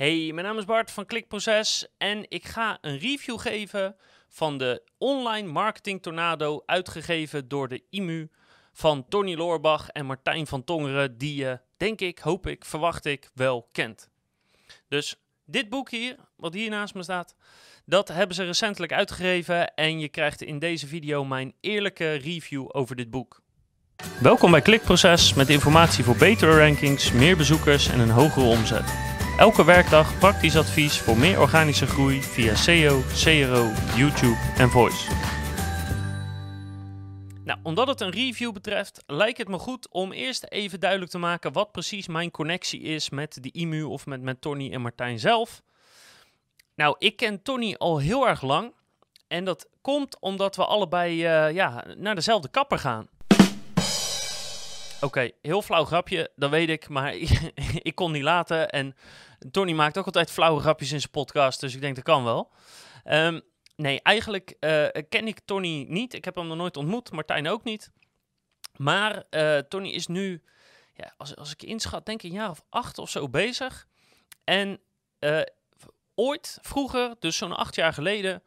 Hey, mijn naam is Bart van Klikproces en ik ga een review geven van de Online Marketing Tornado, uitgegeven door de IMU van Tony Loorbach en Martijn van Tongeren, die je, denk ik, hoop ik, verwacht ik, wel kent. Dus dit boek hier, wat hier naast me staat, dat hebben ze recentelijk uitgegeven en je krijgt in deze video mijn eerlijke review over dit boek. Welkom bij Klikproces met informatie voor betere rankings, meer bezoekers en een hogere omzet. Elke werkdag praktisch advies voor meer organische groei via SEO, CRO, YouTube en Voice. Nou, omdat het een review betreft, lijkt het me goed om eerst even duidelijk te maken wat precies mijn connectie is met de IMU of met, met Tony en Martijn zelf. Nou, ik ken Tony al heel erg lang. En dat komt omdat we allebei uh, ja, naar dezelfde kapper gaan. Oké, heel flauw grapje, dat weet ik, maar ik kon niet laten. En Tony maakt ook altijd flauwe grapjes in zijn podcast, dus ik denk dat kan wel. Um, nee, eigenlijk uh, ken ik Tony niet. Ik heb hem nog nooit ontmoet, Martijn ook niet. Maar uh, Tony is nu, ja, als, als ik inschat, denk ik een jaar of acht of zo bezig. En uh, ooit, vroeger, dus zo'n acht jaar geleden,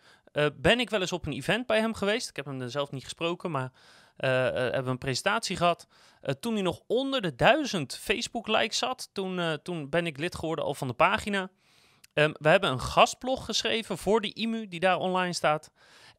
ben ik wel eens op een event bij hem geweest. Ik heb hem er zelf niet gesproken, maar hebben we een presentatie gehad. Uh, toen hij nog onder de duizend Facebook-likes zat, toen, toen ben ik lid geworden al van de pagina. Um, we hebben een gastblog geschreven voor de IMU die daar online staat.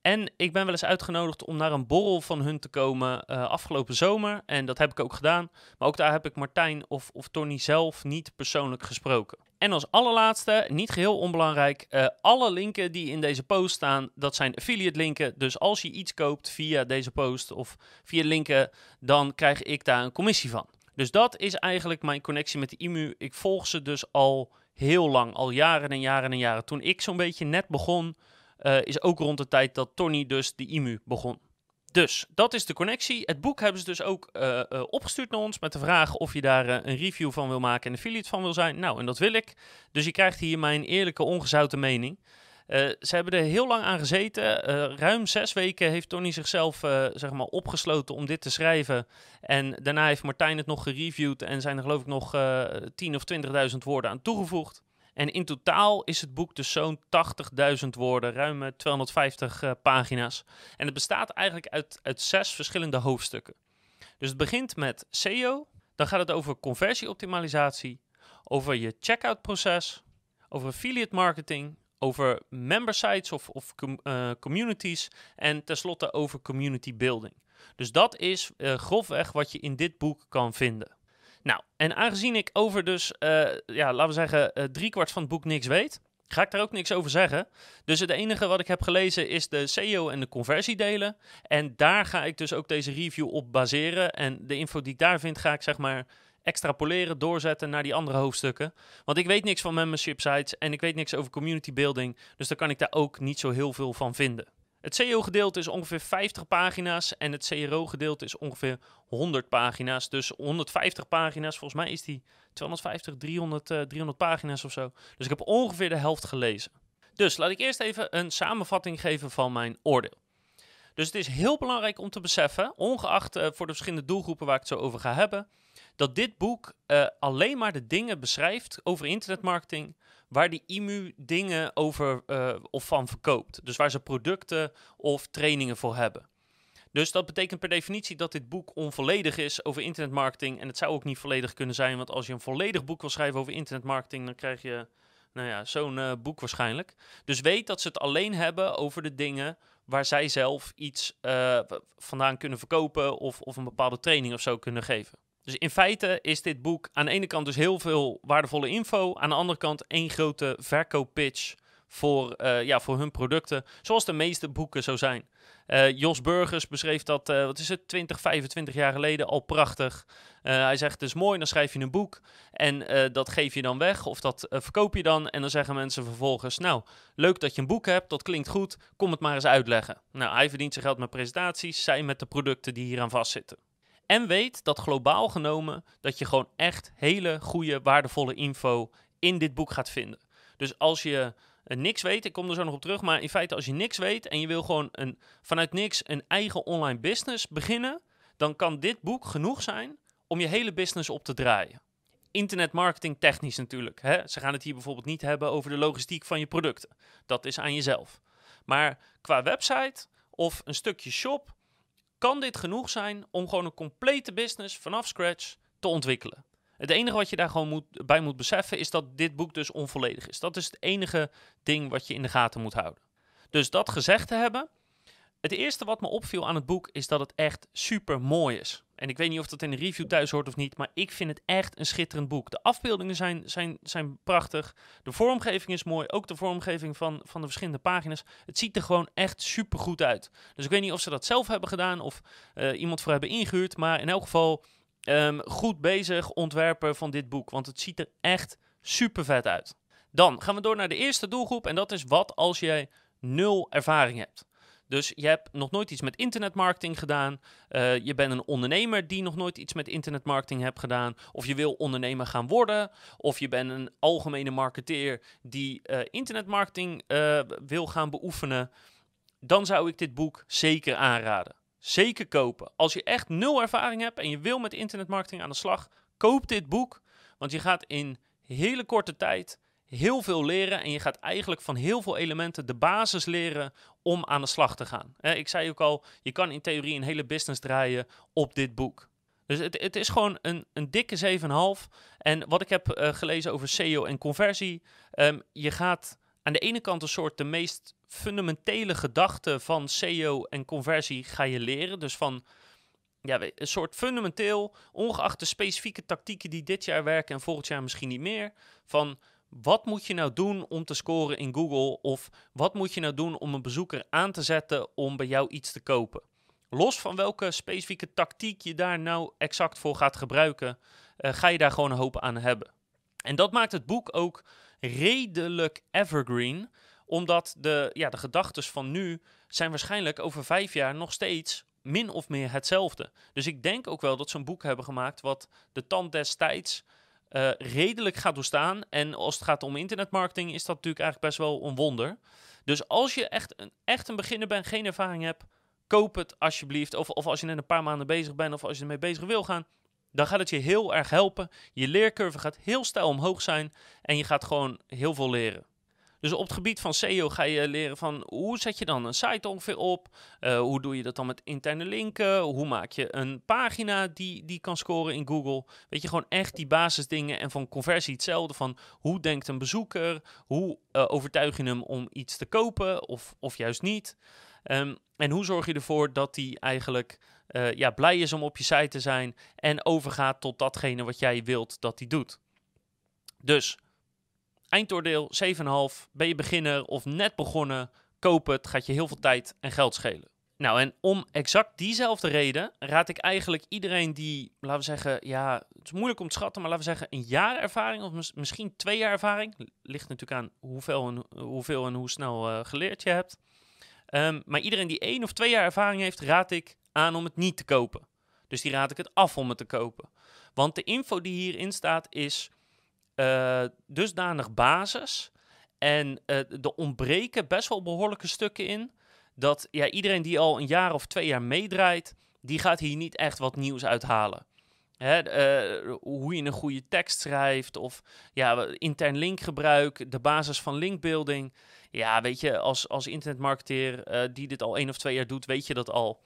En ik ben wel eens uitgenodigd om naar een borrel van hun te komen uh, afgelopen zomer. En dat heb ik ook gedaan. Maar ook daar heb ik Martijn of, of Tony zelf niet persoonlijk gesproken. En als allerlaatste, niet geheel onbelangrijk, uh, alle linken die in deze post staan, dat zijn affiliate linken. Dus als je iets koopt via deze post of via linken, dan krijg ik daar een commissie van. Dus dat is eigenlijk mijn connectie met de IMU. Ik volg ze dus al heel lang, al jaren en jaren en jaren. Toen ik zo'n beetje net begon, uh, is ook rond de tijd dat Tony dus de IMU begon. Dus dat is de connectie. Het boek hebben ze dus ook uh, uh, opgestuurd naar ons met de vraag of je daar een review van wil maken en affiliate van wil zijn. Nou, en dat wil ik. Dus je krijgt hier mijn eerlijke, ongezouten mening. ze hebben er heel lang aan gezeten. ruim zes weken heeft Tony zichzelf zeg maar opgesloten om dit te schrijven. En daarna heeft Martijn het nog gereviewd en zijn er geloof ik nog 10 of 20.000 woorden aan toegevoegd. En in totaal is het boek dus zo'n 80.000 woorden, ruim 250 uh, pagina's. En het bestaat eigenlijk uit, uit zes verschillende hoofdstukken. Dus het begint met SEO, dan gaat het over conversieoptimalisatie, over je checkout proces, over affiliate marketing, over member sites of, of uh, communities en tenslotte over community building. Dus dat is grofweg wat je in dit boek kan vinden. Nou, en aangezien ik over dus, uh, ja, laten we zeggen, uh, driekwart van het boek niks weet, ga ik daar ook niks over zeggen. Dus het enige wat ik heb gelezen is de SEO en de conversiedelen. En daar ga ik dus ook deze review op baseren. En de info die ik daar vind, ga ik zeg maar extrapoleren, doorzetten naar die andere hoofdstukken. Want ik weet niks van membership sites en ik weet niks over community building. Dus daar kan ik daar ook niet zo heel veel van vinden. Het CEO-gedeelte is ongeveer 50 pagina's en het CRO-gedeelte is ongeveer 100 pagina's. Dus 150 pagina's, volgens mij is die 250, 300, uh, 300 pagina's of zo. Dus ik heb ongeveer de helft gelezen. Dus laat ik eerst even een samenvatting geven van mijn oordeel. Dus het is heel belangrijk om te beseffen, ongeacht uh, voor de verschillende doelgroepen waar ik het zo over ga hebben, dat dit boek uh, alleen maar de dingen beschrijft over internetmarketing waar die IMU dingen over uh, of van verkoopt. Dus waar ze producten of trainingen voor hebben. Dus dat betekent per definitie dat dit boek onvolledig is over internetmarketing. En het zou ook niet volledig kunnen zijn, want als je een volledig boek wil schrijven over internetmarketing, dan krijg je nou ja, zo'n uh, boek waarschijnlijk. Dus weet dat ze het alleen hebben over de dingen waar zij zelf iets vandaan kunnen verkopen of, of een bepaalde training of zo kunnen geven. Dus in feite is dit boek aan de ene kant dus heel veel waardevolle info, aan de andere kant één grote verkooppitch voor, uh, ja, voor hun producten, zoals de meeste boeken zo zijn. Uh, Jos Burgers beschreef dat, uh, wat is het, 20, 25 jaar geleden al prachtig. hij zegt, het is mooi, dan schrijf je een boek en dat geef je dan weg of dat verkoop je dan. En dan zeggen mensen vervolgens, nou, leuk dat je een boek hebt, dat klinkt goed, kom het maar eens uitleggen. Nou, hij verdient zijn geld met presentaties, zij met de producten die hier aan vastzitten. En weet dat globaal genomen dat je gewoon echt hele goede, waardevolle info in dit boek gaat vinden. Dus als je uh, niks weet, ik kom er zo nog op terug, maar in feite als je niks weet en je wil gewoon een, vanuit niks een eigen online business beginnen, dan kan dit boek genoeg zijn om je hele business op te draaien. internetmarketing technisch natuurlijk. Hè? Ze gaan het hier bijvoorbeeld niet hebben over de logistiek van je producten. Dat is aan jezelf. Maar qua website of een stukje shop kan dit genoeg zijn om gewoon een complete business vanaf scratch te ontwikkelen. Het enige wat je daar gewoon moet, bij moet beseffen is dat dit boek dus onvolledig is. Dat is het enige ding wat je in de gaten moet houden. Dus dat gezegd te hebben, het eerste wat me opviel aan het boek is dat het echt super mooi is. En ik weet niet of dat in de review thuis hoort of niet, maar ik vind het echt een schitterend boek. De afbeeldingen zijn, zijn, zijn prachtig. De vormgeving is mooi. Ook de vormgeving van, van de verschillende pagina's. Het ziet er gewoon echt super goed uit. Dus ik weet niet of ze dat zelf hebben gedaan of uh, iemand voor hebben ingehuurd. Maar in elk geval um, goed bezig ontwerper van dit boek. Want het ziet er echt super vet uit. Dan gaan we door naar de eerste doelgroep. En dat is wat als jij nul ervaring hebt. Dus je hebt nog nooit iets met internetmarketing gedaan. Uh, je bent een ondernemer die nog nooit iets met internetmarketing hebt gedaan. Of je wil ondernemer gaan worden. Of je bent een algemene marketeer die uh, internetmarketing uh, wil gaan beoefenen. Dan zou ik dit boek zeker aanraden. Zeker kopen. Als je echt nul ervaring hebt en je wil met internetmarketing aan de slag, koop dit boek. Want je gaat in hele korte tijd heel veel leren en je gaat eigenlijk van heel veel elementen de basis leren om aan de slag te gaan. ik zei ook al, je kan in theorie een hele business draaien op dit boek. Dus het, het is gewoon een, een dikke 7,5. En wat ik heb uh, gelezen over SEO en conversie, um, je gaat aan de ene kant een soort de meest fundamentele gedachten van SEO en conversie ga je leren. Dus van ja, een soort fundamenteel, ongeacht de specifieke tactieken die dit jaar werken en volgend jaar misschien niet meer, van wat moet je nou doen om te scoren in Google? Of wat moet je nou doen om een bezoeker aan te zetten om bij jou iets te kopen? Los van welke specifieke tactiek je daar nou exact voor gaat gebruiken, uh, ga je daar gewoon een hoop aan hebben. En dat maakt het boek ook redelijk evergreen, omdat de, ja, de gedachten van nu zijn waarschijnlijk over vijf jaar nog steeds min of meer hetzelfde. Dus ik denk ook wel dat ze een boek hebben gemaakt wat de tand destijds uh, redelijk gaat doorstaan. En als het gaat om internetmarketing, is dat natuurlijk eigenlijk best wel een wonder. Dus als je echt een, echt een beginner bent, geen ervaring hebt, koop het alsjeblieft. Of, of als je net een paar maanden bezig bent of als je ermee bezig wil gaan, dan gaat het je heel erg helpen. Je leercurve gaat heel stijl omhoog zijn en je gaat gewoon heel veel leren. Dus op het gebied van SEO ga je leren van hoe zet je dan een site ongeveer op? Uh, hoe doe je dat dan met interne linken? Hoe maak je een pagina die, die kan scoren in Google? Weet je, gewoon echt die basisdingen en van conversie hetzelfde van hoe denkt een bezoeker? Hoe uh, overtuig je hem om iets te kopen of, of juist niet? Um, en hoe zorg je ervoor dat hij eigenlijk uh, ja, blij is om op je site te zijn en overgaat tot datgene wat jij wilt dat hij doet? Dus Eindoordeel 7,5. Ben je beginner of net begonnen? Koop het. Gaat je heel veel tijd en geld schelen. Nou, en om exact diezelfde reden raad ik eigenlijk iedereen die, laten we zeggen, ja, het is moeilijk om te schatten, maar laten we zeggen een jaar ervaring of misschien twee jaar ervaring. Ligt natuurlijk aan hoeveel en, hoeveel en hoe snel uh, geleerd je hebt. Um, maar iedereen die één of twee jaar ervaring heeft, raad ik aan om het niet te kopen. Dus die raad ik het af om het te kopen. Want de info die hierin staat is dusdanig basis. En uh, er ontbreken best wel behoorlijke stukken in. Dat ja, iedereen die al een jaar of twee jaar meedraait, die gaat hier niet echt wat nieuws uithalen. Hè, uh, hoe je een goede tekst schrijft of ja, intern linkgebruik, de basis van linkbuilding. Ja, weet je, als, als internetmarketeer uh, die dit al één of twee jaar doet, weet je dat al.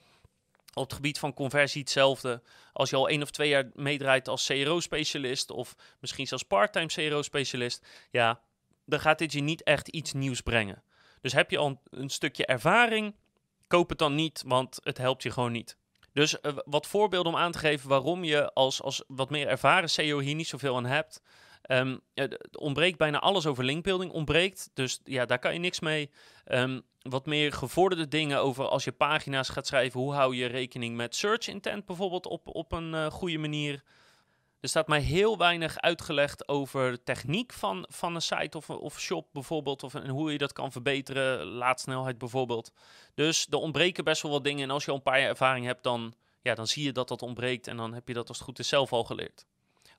Op het gebied van conversie hetzelfde. Als je al één of twee jaar meedraait als CRO-specialist of misschien zelfs part-time CRO-specialist, ja, dan gaat dit je niet echt iets nieuws brengen. Dus heb je al een, stukje ervaring, koop het dan niet, want het helpt je gewoon niet. Dus uh, wat voorbeelden om aan te geven waarom je als, als wat meer ervaren CEO hier niet zoveel aan hebt. Um, het ontbreekt bijna alles over linkbuilding, ontbreekt. Dus ja, daar kan je niks mee. Um, wat meer gevorderde dingen over als je pagina's gaat schrijven. Hoe hou je rekening met search intent bijvoorbeeld op, op een uh, goede manier? Er staat mij heel weinig uitgelegd over techniek van, van een site of, of shop bijvoorbeeld. Of, en hoe je dat kan verbeteren, laadsnelheid bijvoorbeeld. Dus er ontbreken best wel wat dingen. En als je al een paar jaar ervaring hebt, dan, ja, dan zie je dat dat ontbreekt. En dan heb je dat als het goed is zelf al geleerd.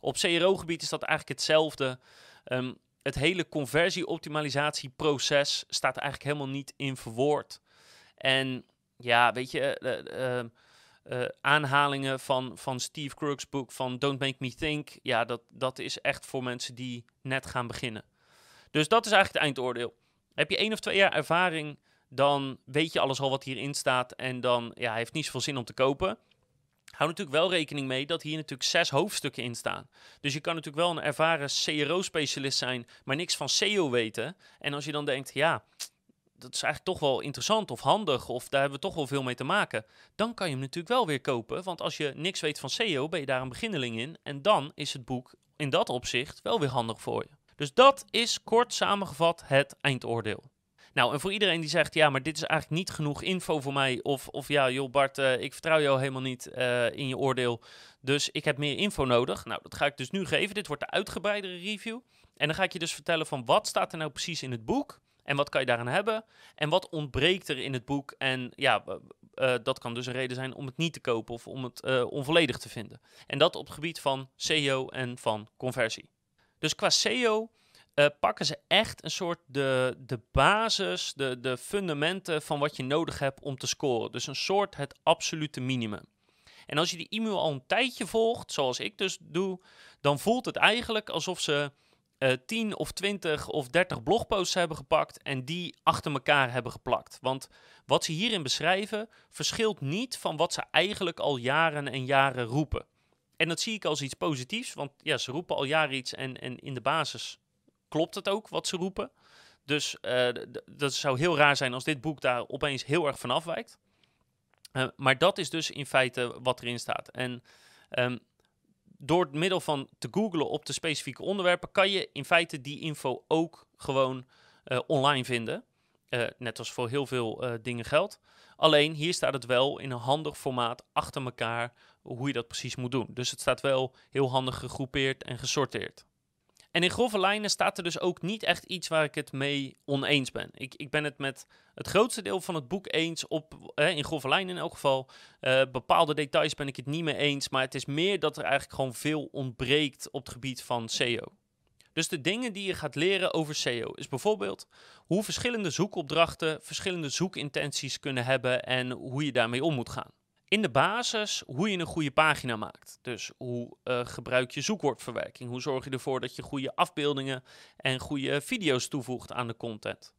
Op CRO-gebied is dat eigenlijk hetzelfde. Um, het hele conversie-optimalisatieproces staat eigenlijk helemaal niet in verwoord. En ja, weet je, uh, aanhalingen van, van Steve Crooks boek van Don't Make Me Think. Ja, dat, dat is echt voor mensen die net gaan beginnen. Dus dat is eigenlijk het eindoordeel. Heb je één of twee jaar ervaring, dan weet je alles al wat hierin staat. En dan ja, heeft niet zoveel zin om te kopen. Hou natuurlijk wel rekening mee dat hier natuurlijk zes hoofdstukken in staan. Dus je kan natuurlijk wel een ervaren CRO-specialist zijn, maar niks van SEO weten. En als je dan denkt, ja, dat is eigenlijk toch wel interessant of handig, of daar hebben we toch wel veel mee te maken, dan kan je hem natuurlijk wel weer kopen. Want als je niks weet van SEO, ben je daar een beginneling in. En dan is het boek in dat opzicht wel weer handig voor je. Dus dat is kort samengevat het eindoordeel. Nou, en voor iedereen die zegt, ja, maar dit is eigenlijk niet genoeg info voor mij. Of, of ja, joh Bart, uh, ik vertrouw jou helemaal niet uh, in je oordeel. Dus ik heb meer info nodig. Nou, dat ga ik dus nu geven. Dit wordt de uitgebreidere review. En dan ga ik je dus vertellen van wat staat er nou precies in het boek. En wat kan je daaraan hebben? En wat ontbreekt er in het boek? En ja, uh, dat kan dus een reden zijn om het niet te kopen of om het onvolledig te vinden. En dat op het gebied van SEO en van conversie. Dus qua SEO uh, pakken ze echt een soort de, de basis, de, de fundamenten van wat je nodig hebt om te scoren. Dus een soort het absolute minimum. En als je die e-mail al een tijdje volgt, zoals ik dus doe, dan voelt het eigenlijk alsof ze uh, 10 of 20 of 30 blogposts hebben gepakt en die achter elkaar hebben geplakt. Want wat ze hierin beschrijven verschilt niet van wat ze eigenlijk al jaren en jaren roepen. En dat zie ik als iets positiefs, want ja, ze roepen al jaren iets en, en in de basis klopt het ook wat ze roepen. Dus uh, dat zou heel raar zijn als dit boek daar opeens heel erg van afwijkt. Uh, maar dat is dus in feite wat erin staat. En um, door het middel van te googlen op de specifieke onderwerpen, kan je in feite die info ook gewoon uh, online vinden. net als voor heel veel dingen geldt. Alleen hier staat het wel in een handig formaat achter elkaar hoe je dat precies moet doen. Dus het staat wel heel handig gegroepeerd en gesorteerd. En in grove lijnen staat er dus ook niet echt iets waar ik het mee oneens ben. Ik, ik ben het met het grootste deel van het boek eens, op, in grove lijnen in elk geval. Uh, bepaalde details ben ik het niet mee eens, maar het is meer dat er eigenlijk gewoon veel ontbreekt op het gebied van SEO. Dus de dingen die je gaat leren over SEO is bijvoorbeeld hoe verschillende zoekopdrachten verschillende zoekintenties kunnen hebben en hoe je daarmee om moet gaan in de basis hoe je een goede pagina maakt. Dus hoe uh, gebruik je zoekwoordverwerking? Hoe zorg je ervoor dat je goede afbeeldingen en goede video's toevoegt aan de content?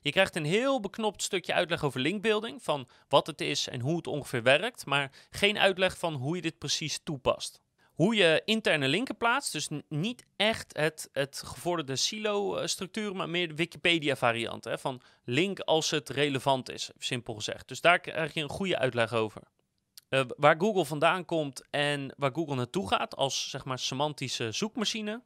Je krijgt een heel beknopt stukje uitleg over linkbuilding, van wat het is en hoe het ongeveer werkt, maar geen uitleg van hoe je dit precies toepast. Hoe je interne linken plaatst, dus niet echt het, het gevorderde silo-structuur, maar meer de Wikipedia-variant. Van link als het relevant is, simpel gezegd. Dus daar krijg je een goede uitleg over. Uh, waar Google vandaan komt en waar Google naartoe gaat als zeg maar semantische zoekmachine.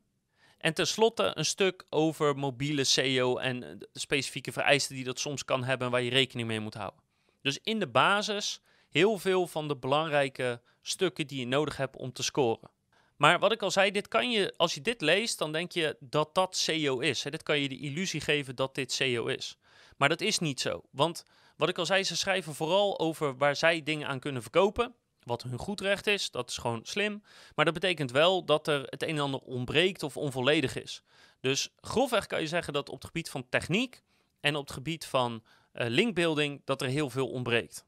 En tenslotte een stuk over mobiele SEO en de specifieke vereisten die dat soms kan hebben en waar je rekening mee moet houden. Dus in de basis heel veel van de belangrijke stukken die je nodig hebt om te scoren. Maar wat ik al zei, dit kan je, als je dit leest, dan denk je dat dat SEO is. Hè? Dit kan je de illusie geven dat dit SEO is. Maar dat is niet zo. Want wat ik al zei, ze schrijven vooral over waar zij dingen aan kunnen verkopen. Wat hun goed recht is, dat is gewoon slim. Maar dat betekent wel dat er het een en ander ontbreekt of onvolledig is. Dus grofweg kan je zeggen dat op het gebied van techniek en op het gebied van uh, linkbuilding dat er heel veel ontbreekt.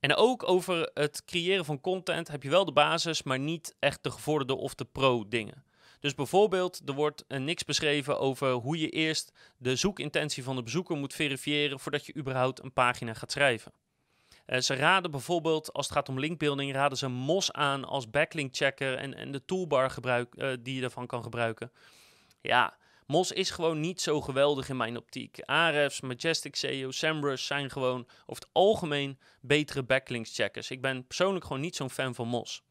En ook over het creëren van content heb je wel de basis, maar niet echt de gevorderde of de pro-dingen. Dus bijvoorbeeld, er wordt uh, niks beschreven over hoe je eerst de zoekintentie van de bezoeker moet verifiëren voordat je überhaupt een pagina gaat schrijven. Uh, ze raden bijvoorbeeld, als het gaat om linkbuilding, raden ze MOS aan als backlink checker en, en de toolbar gebruik, uh, die je daarvan kan gebruiken. Ja, MOS is gewoon niet zo geweldig in mijn optiek. Ahrefs, Majestic SEO, SEMrush zijn gewoon over het algemeen betere backlinks checkers. Ik ben persoonlijk gewoon niet zo'n fan van MOS.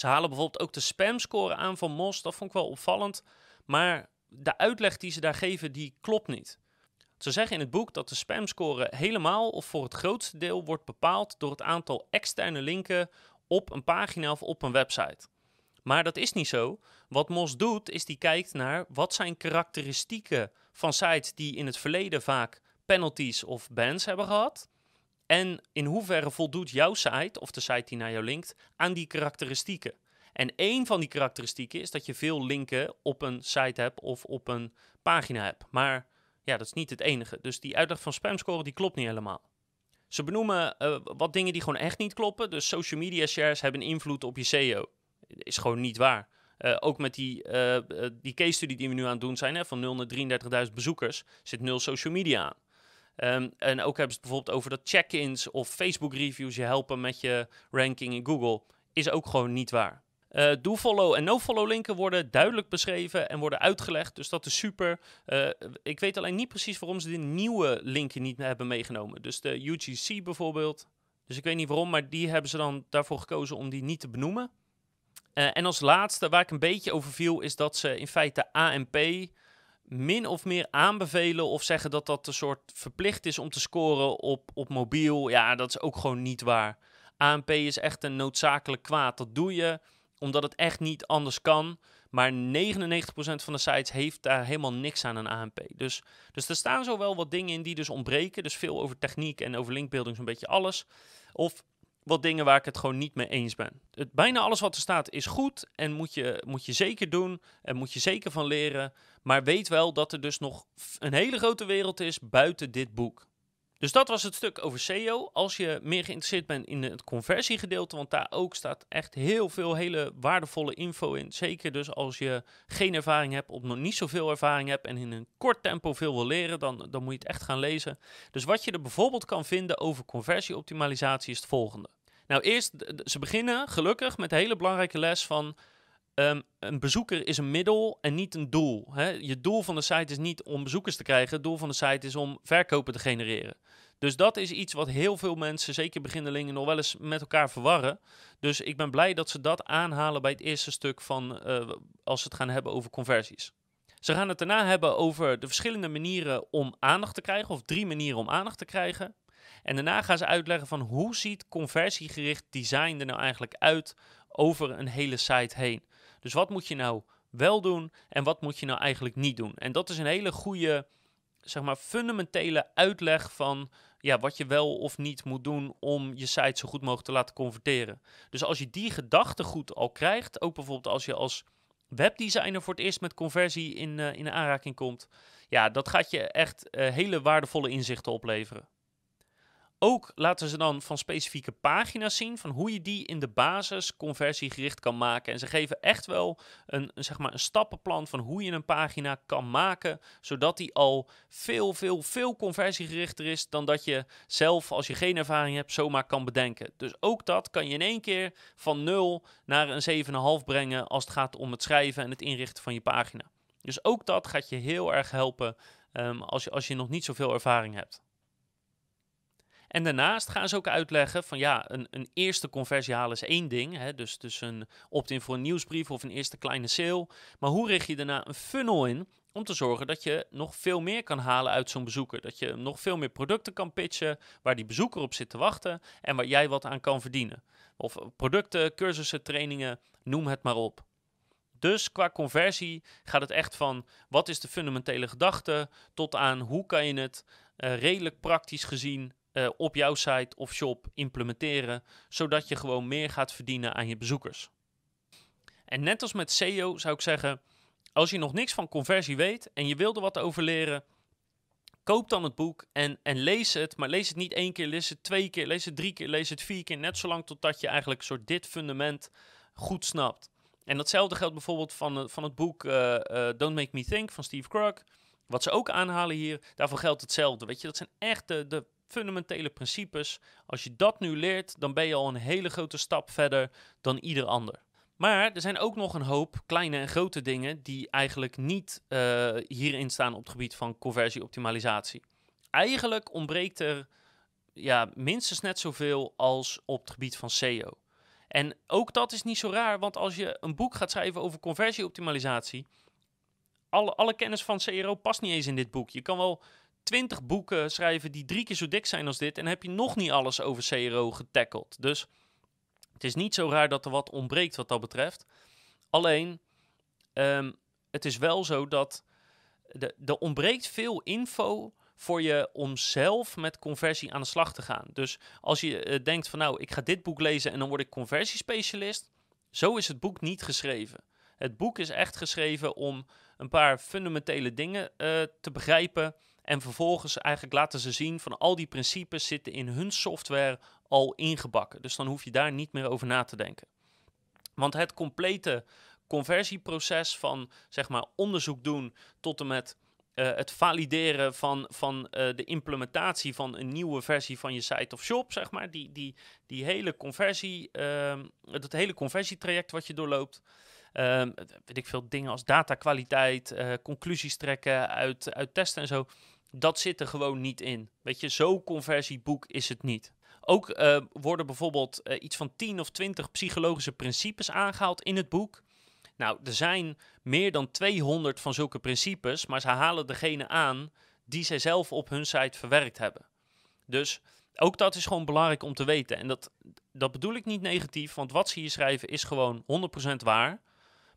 Ze halen bijvoorbeeld ook de spamscore aan van Mos. Dat vond ik wel opvallend. Maar de uitleg die ze daar geven, die klopt niet. Ze zeggen in het boek dat de spamscore helemaal of voor het grootste deel wordt bepaald door het aantal externe linken op een pagina of op een website. Maar dat is niet zo. Wat Mos doet, is die kijkt naar wat zijn karakteristieken van sites die in het verleden vaak penalties of bans hebben gehad. En in hoeverre voldoet jouw site, of de site die naar jou linkt, aan die karakteristieken? En één van die karakteristieken is dat je veel linken op een site hebt of op een pagina hebt. Maar ja, dat is niet het enige. Dus die uitleg van spamscore die klopt niet helemaal. Ze benoemen eh, wat dingen die gewoon echt niet kloppen. Dus social media shares hebben invloed op je SEO. Is gewoon niet waar. Uh, ook met die, uh, die case study die we nu aan het doen zijn, hè, van 0 naar 33.000 bezoekers, zit nul social media aan. Um, en ook hebben ze bijvoorbeeld over dat check-ins of Facebook reviews je helpen met je ranking in Google. Is ook gewoon niet waar. Uh, do-follow en no-follow linken worden duidelijk beschreven en worden uitgelegd. Dus dat is super. Uh, ik weet alleen niet precies waarom ze de nieuwe linken niet hebben meegenomen. Dus de UGC bijvoorbeeld. Dus ik weet niet waarom, maar die hebben ze dan daarvoor gekozen om die niet te benoemen. Uh, en als laatste, waar ik een beetje over viel, is dat ze in feite ANP min of meer aanbevelen of zeggen dat dat een soort verplicht is om te scoren op, op mobiel. Ja, dat is ook gewoon niet waar. ANP is echt een noodzakelijk kwaad. Dat doe je omdat het echt niet anders kan. Maar 99% van de sites heeft daar helemaal niks aan een ANP. Dus, dus er staan zo wel wat dingen in die dus ontbreken. Dus veel over techniek en over linkbuilding, zo'n beetje alles. Of wat dingen waar ik het gewoon niet mee eens ben. Het, bijna alles wat er staat is goed en moet je, moet je zeker doen en moet je zeker van leren. Maar weet wel dat er dus nog een hele grote wereld is buiten dit boek. Dus dat was het stuk over SEO. Als je meer geïnteresseerd bent in het conversiegedeelte, want daar ook staat echt heel veel hele waardevolle info in. Zeker dus als je geen ervaring hebt of nog niet zoveel ervaring hebt en in een kort tempo veel wil leren, dan, dan moet je het echt gaan lezen. Dus wat je er bijvoorbeeld kan vinden over conversieoptimalisatie is het volgende. Nou, eerst, ze beginnen gelukkig met een hele belangrijke les van Um, een bezoeker is een middel en niet een doel. Hè? Je doel van de site is niet om bezoekers te krijgen. Het doel van de site is om verkopen te genereren. Dus dat is iets wat heel veel mensen, zeker beginnelingen, nog wel eens met elkaar verwarren. Dus ik ben blij dat ze dat aanhalen bij het eerste stuk van uh, als ze het gaan hebben over conversies. Ze gaan het daarna hebben over de verschillende manieren om aandacht te krijgen, of drie manieren om aandacht te krijgen. En daarna gaan ze uitleggen van hoe ziet conversiegericht design er nou eigenlijk uit over een hele site heen. Dus wat moet je nou wel doen en wat moet je nou eigenlijk niet doen? En dat is een hele goede, zeg maar, fundamentele uitleg van ja, wat je wel of niet moet doen om je site zo goed mogelijk te laten converteren. Dus als je die gedachtegoed al krijgt, ook bijvoorbeeld als je als webdesigner voor het eerst met conversie in, uh, in aanraking komt, ja, dat gaat je echt uh, hele waardevolle inzichten opleveren. Ook laten ze dan van specifieke pagina's zien van hoe je die in de basis conversiegericht kan maken. En ze geven echt wel een, zeg maar een stappenplan van hoe je een pagina kan maken, zodat die al veel, veel, veel conversiegerichter is dan dat je zelf, als je geen ervaring hebt, zomaar kan bedenken. Dus ook dat kan je in één keer van 0 naar een 7,5 brengen als het gaat om het schrijven en het inrichten van je pagina. Dus ook dat gaat je heel erg helpen um, als, je, als je nog niet zoveel ervaring hebt. En daarnaast gaan ze ook uitleggen van ja, een, een eerste conversie halen is één ding. Hè, dus, dus een opt-in voor een nieuwsbrief of een eerste kleine sale. Maar hoe richt je daarna een funnel in om te zorgen dat je nog veel meer kan halen uit zo'n bezoeker. Dat je nog veel meer producten kan pitchen waar die bezoeker op zit te wachten en waar jij wat aan kan verdienen. Of producten, cursussen, trainingen, noem het maar op. Dus qua conversie gaat het echt van wat is de fundamentele gedachte tot aan hoe kan je het uh, redelijk praktisch gezien uh, op jouw site of shop implementeren, zodat je gewoon meer gaat verdienen aan je bezoekers. En net als met SEO zou ik zeggen, als je nog niks van conversie weet en je wil er wat over leren, koop dan het boek en, en lees het. Maar lees het niet één keer, lees het twee keer, lees het drie keer, lees het vier keer. Net zolang totdat je eigenlijk soort dit fundament goed snapt. En datzelfde geldt bijvoorbeeld van, van het boek uh, Don't Make Me Think van Steve Krug. Wat ze ook aanhalen hier, daarvoor geldt hetzelfde. Weet je, dat zijn echt de fundamentele principes. Als je dat nu leert, dan ben je al een hele grote stap verder dan ieder ander. Maar er zijn ook nog een hoop kleine en grote dingen die eigenlijk niet uh, hierin staan op het gebied van conversieoptimalisatie. Eigenlijk ontbreekt er ja, minstens net zoveel als op het gebied van SEO. En ook dat is niet zo raar, want als je een boek gaat schrijven over conversieoptimalisatie, alle, alle kennis van CRO past niet eens in dit boek. Je kan wel twintig boeken schrijven die drie keer zo dik zijn als dit. En heb je nog niet alles over CRO getackeld. Dus het is niet zo raar dat er wat ontbreekt wat dat betreft. Alleen, um, het is wel zo dat er ontbreekt veel info voor je om zelf met conversie aan de slag te gaan. Dus als je uh, denkt van nou, ik ga dit boek lezen en dan word ik conversiespecialist. Zo is het boek niet geschreven. Het boek is echt geschreven om een paar fundamentele dingen uh, te begrijpen En vervolgens eigenlijk laten ze zien van al die principes zitten in hun software al ingebakken. Dus dan hoef je daar niet meer over na te denken. Want het complete conversieproces van zeg maar onderzoek doen tot en met uh, het valideren van, van uh, de implementatie van een nieuwe versie van je site of shop, zeg maar. Die, die, die hele conversie, uh, het hele conversietraject wat je doorloopt. Ehm, weet ik veel dingen als datakwaliteit, uh, conclusies trekken uit, uit testen en zo. Dat zit er gewoon niet in. Weet je, zo conversieboek is het niet. Ook worden bijvoorbeeld iets van 10 of 20 psychologische principes aangehaald in het boek. Nou, er zijn meer dan 200 van zulke principes, maar ze halen degene aan die zij zelf op hun site verwerkt hebben. Dus ook dat is gewoon belangrijk om te weten. En dat, dat bedoel ik niet negatief, want wat ze hier schrijven is gewoon 100% waar.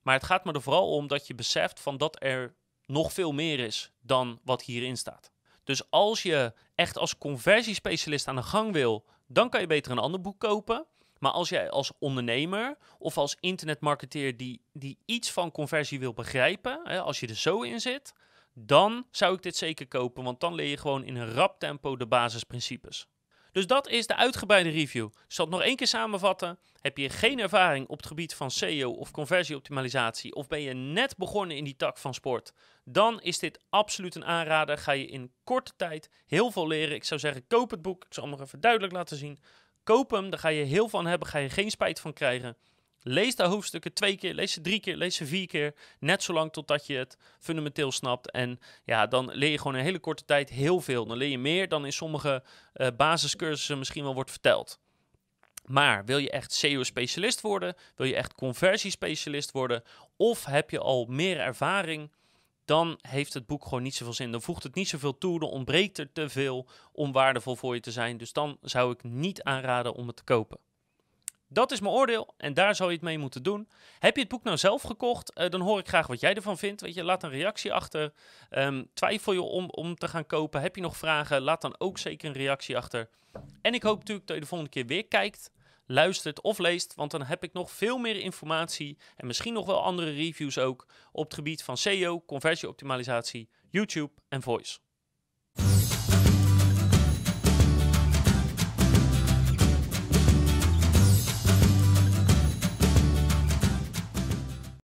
Maar het gaat me er vooral om dat je beseft van dat er nog veel meer is dan wat hierin staat. Dus als je echt als conversiespecialist aan de gang wil, dan kan je beter een ander boek kopen. Maar als jij als ondernemer of als internetmarketeer die, die iets van conversie wil begrijpen, hè, als je er zo in zit, dan zou ik dit zeker kopen, want dan leer je gewoon in een rap tempo de basisprincipes. Dus dat is de uitgebreide review. Ik zal het nog één keer samenvatten. Heb je geen ervaring op het gebied van SEO of conversieoptimalisatie, of ben je net begonnen in die tak van sport, dan is dit absoluut een aanrader. Ga je in korte tijd heel veel leren. Ik zou zeggen, koop het boek. Ik zal hem nog even duidelijk laten zien. Koop hem, daar ga je heel van hebben, ga je geen spijt van krijgen. Lees de hoofdstukken twee keer, lees ze drie keer, lees ze vier keer. Net zolang totdat je het fundamenteel snapt. En ja, dan leer je gewoon een hele korte tijd heel veel. Dan leer je meer dan in sommige uh, basiscursussen misschien wel wordt verteld. Maar wil je echt SEO-specialist worden? Wil je echt conversiespecialist worden? Of heb je al meer ervaring? dan heeft het boek gewoon niet zoveel zin. Dan voegt het niet zoveel toe, dan ontbreekt er te veel om waardevol voor je te zijn. Dus dan zou ik niet aanraden om het te kopen. Dat is mijn oordeel en daar zou je het mee moeten doen. Heb je het boek nou zelf gekocht? Uh, dan hoor ik graag wat jij ervan vindt. Weet je, laat een reactie achter. Um, twijfel je om, om te gaan kopen? Heb je nog vragen? Laat dan ook zeker een reactie achter. En ik hoop natuurlijk dat je de volgende keer weer kijkt luistert of leest, want dan heb ik nog veel meer informatie en misschien nog wel andere reviews ook op het gebied van SEO, conversieoptimalisatie, YouTube en voice.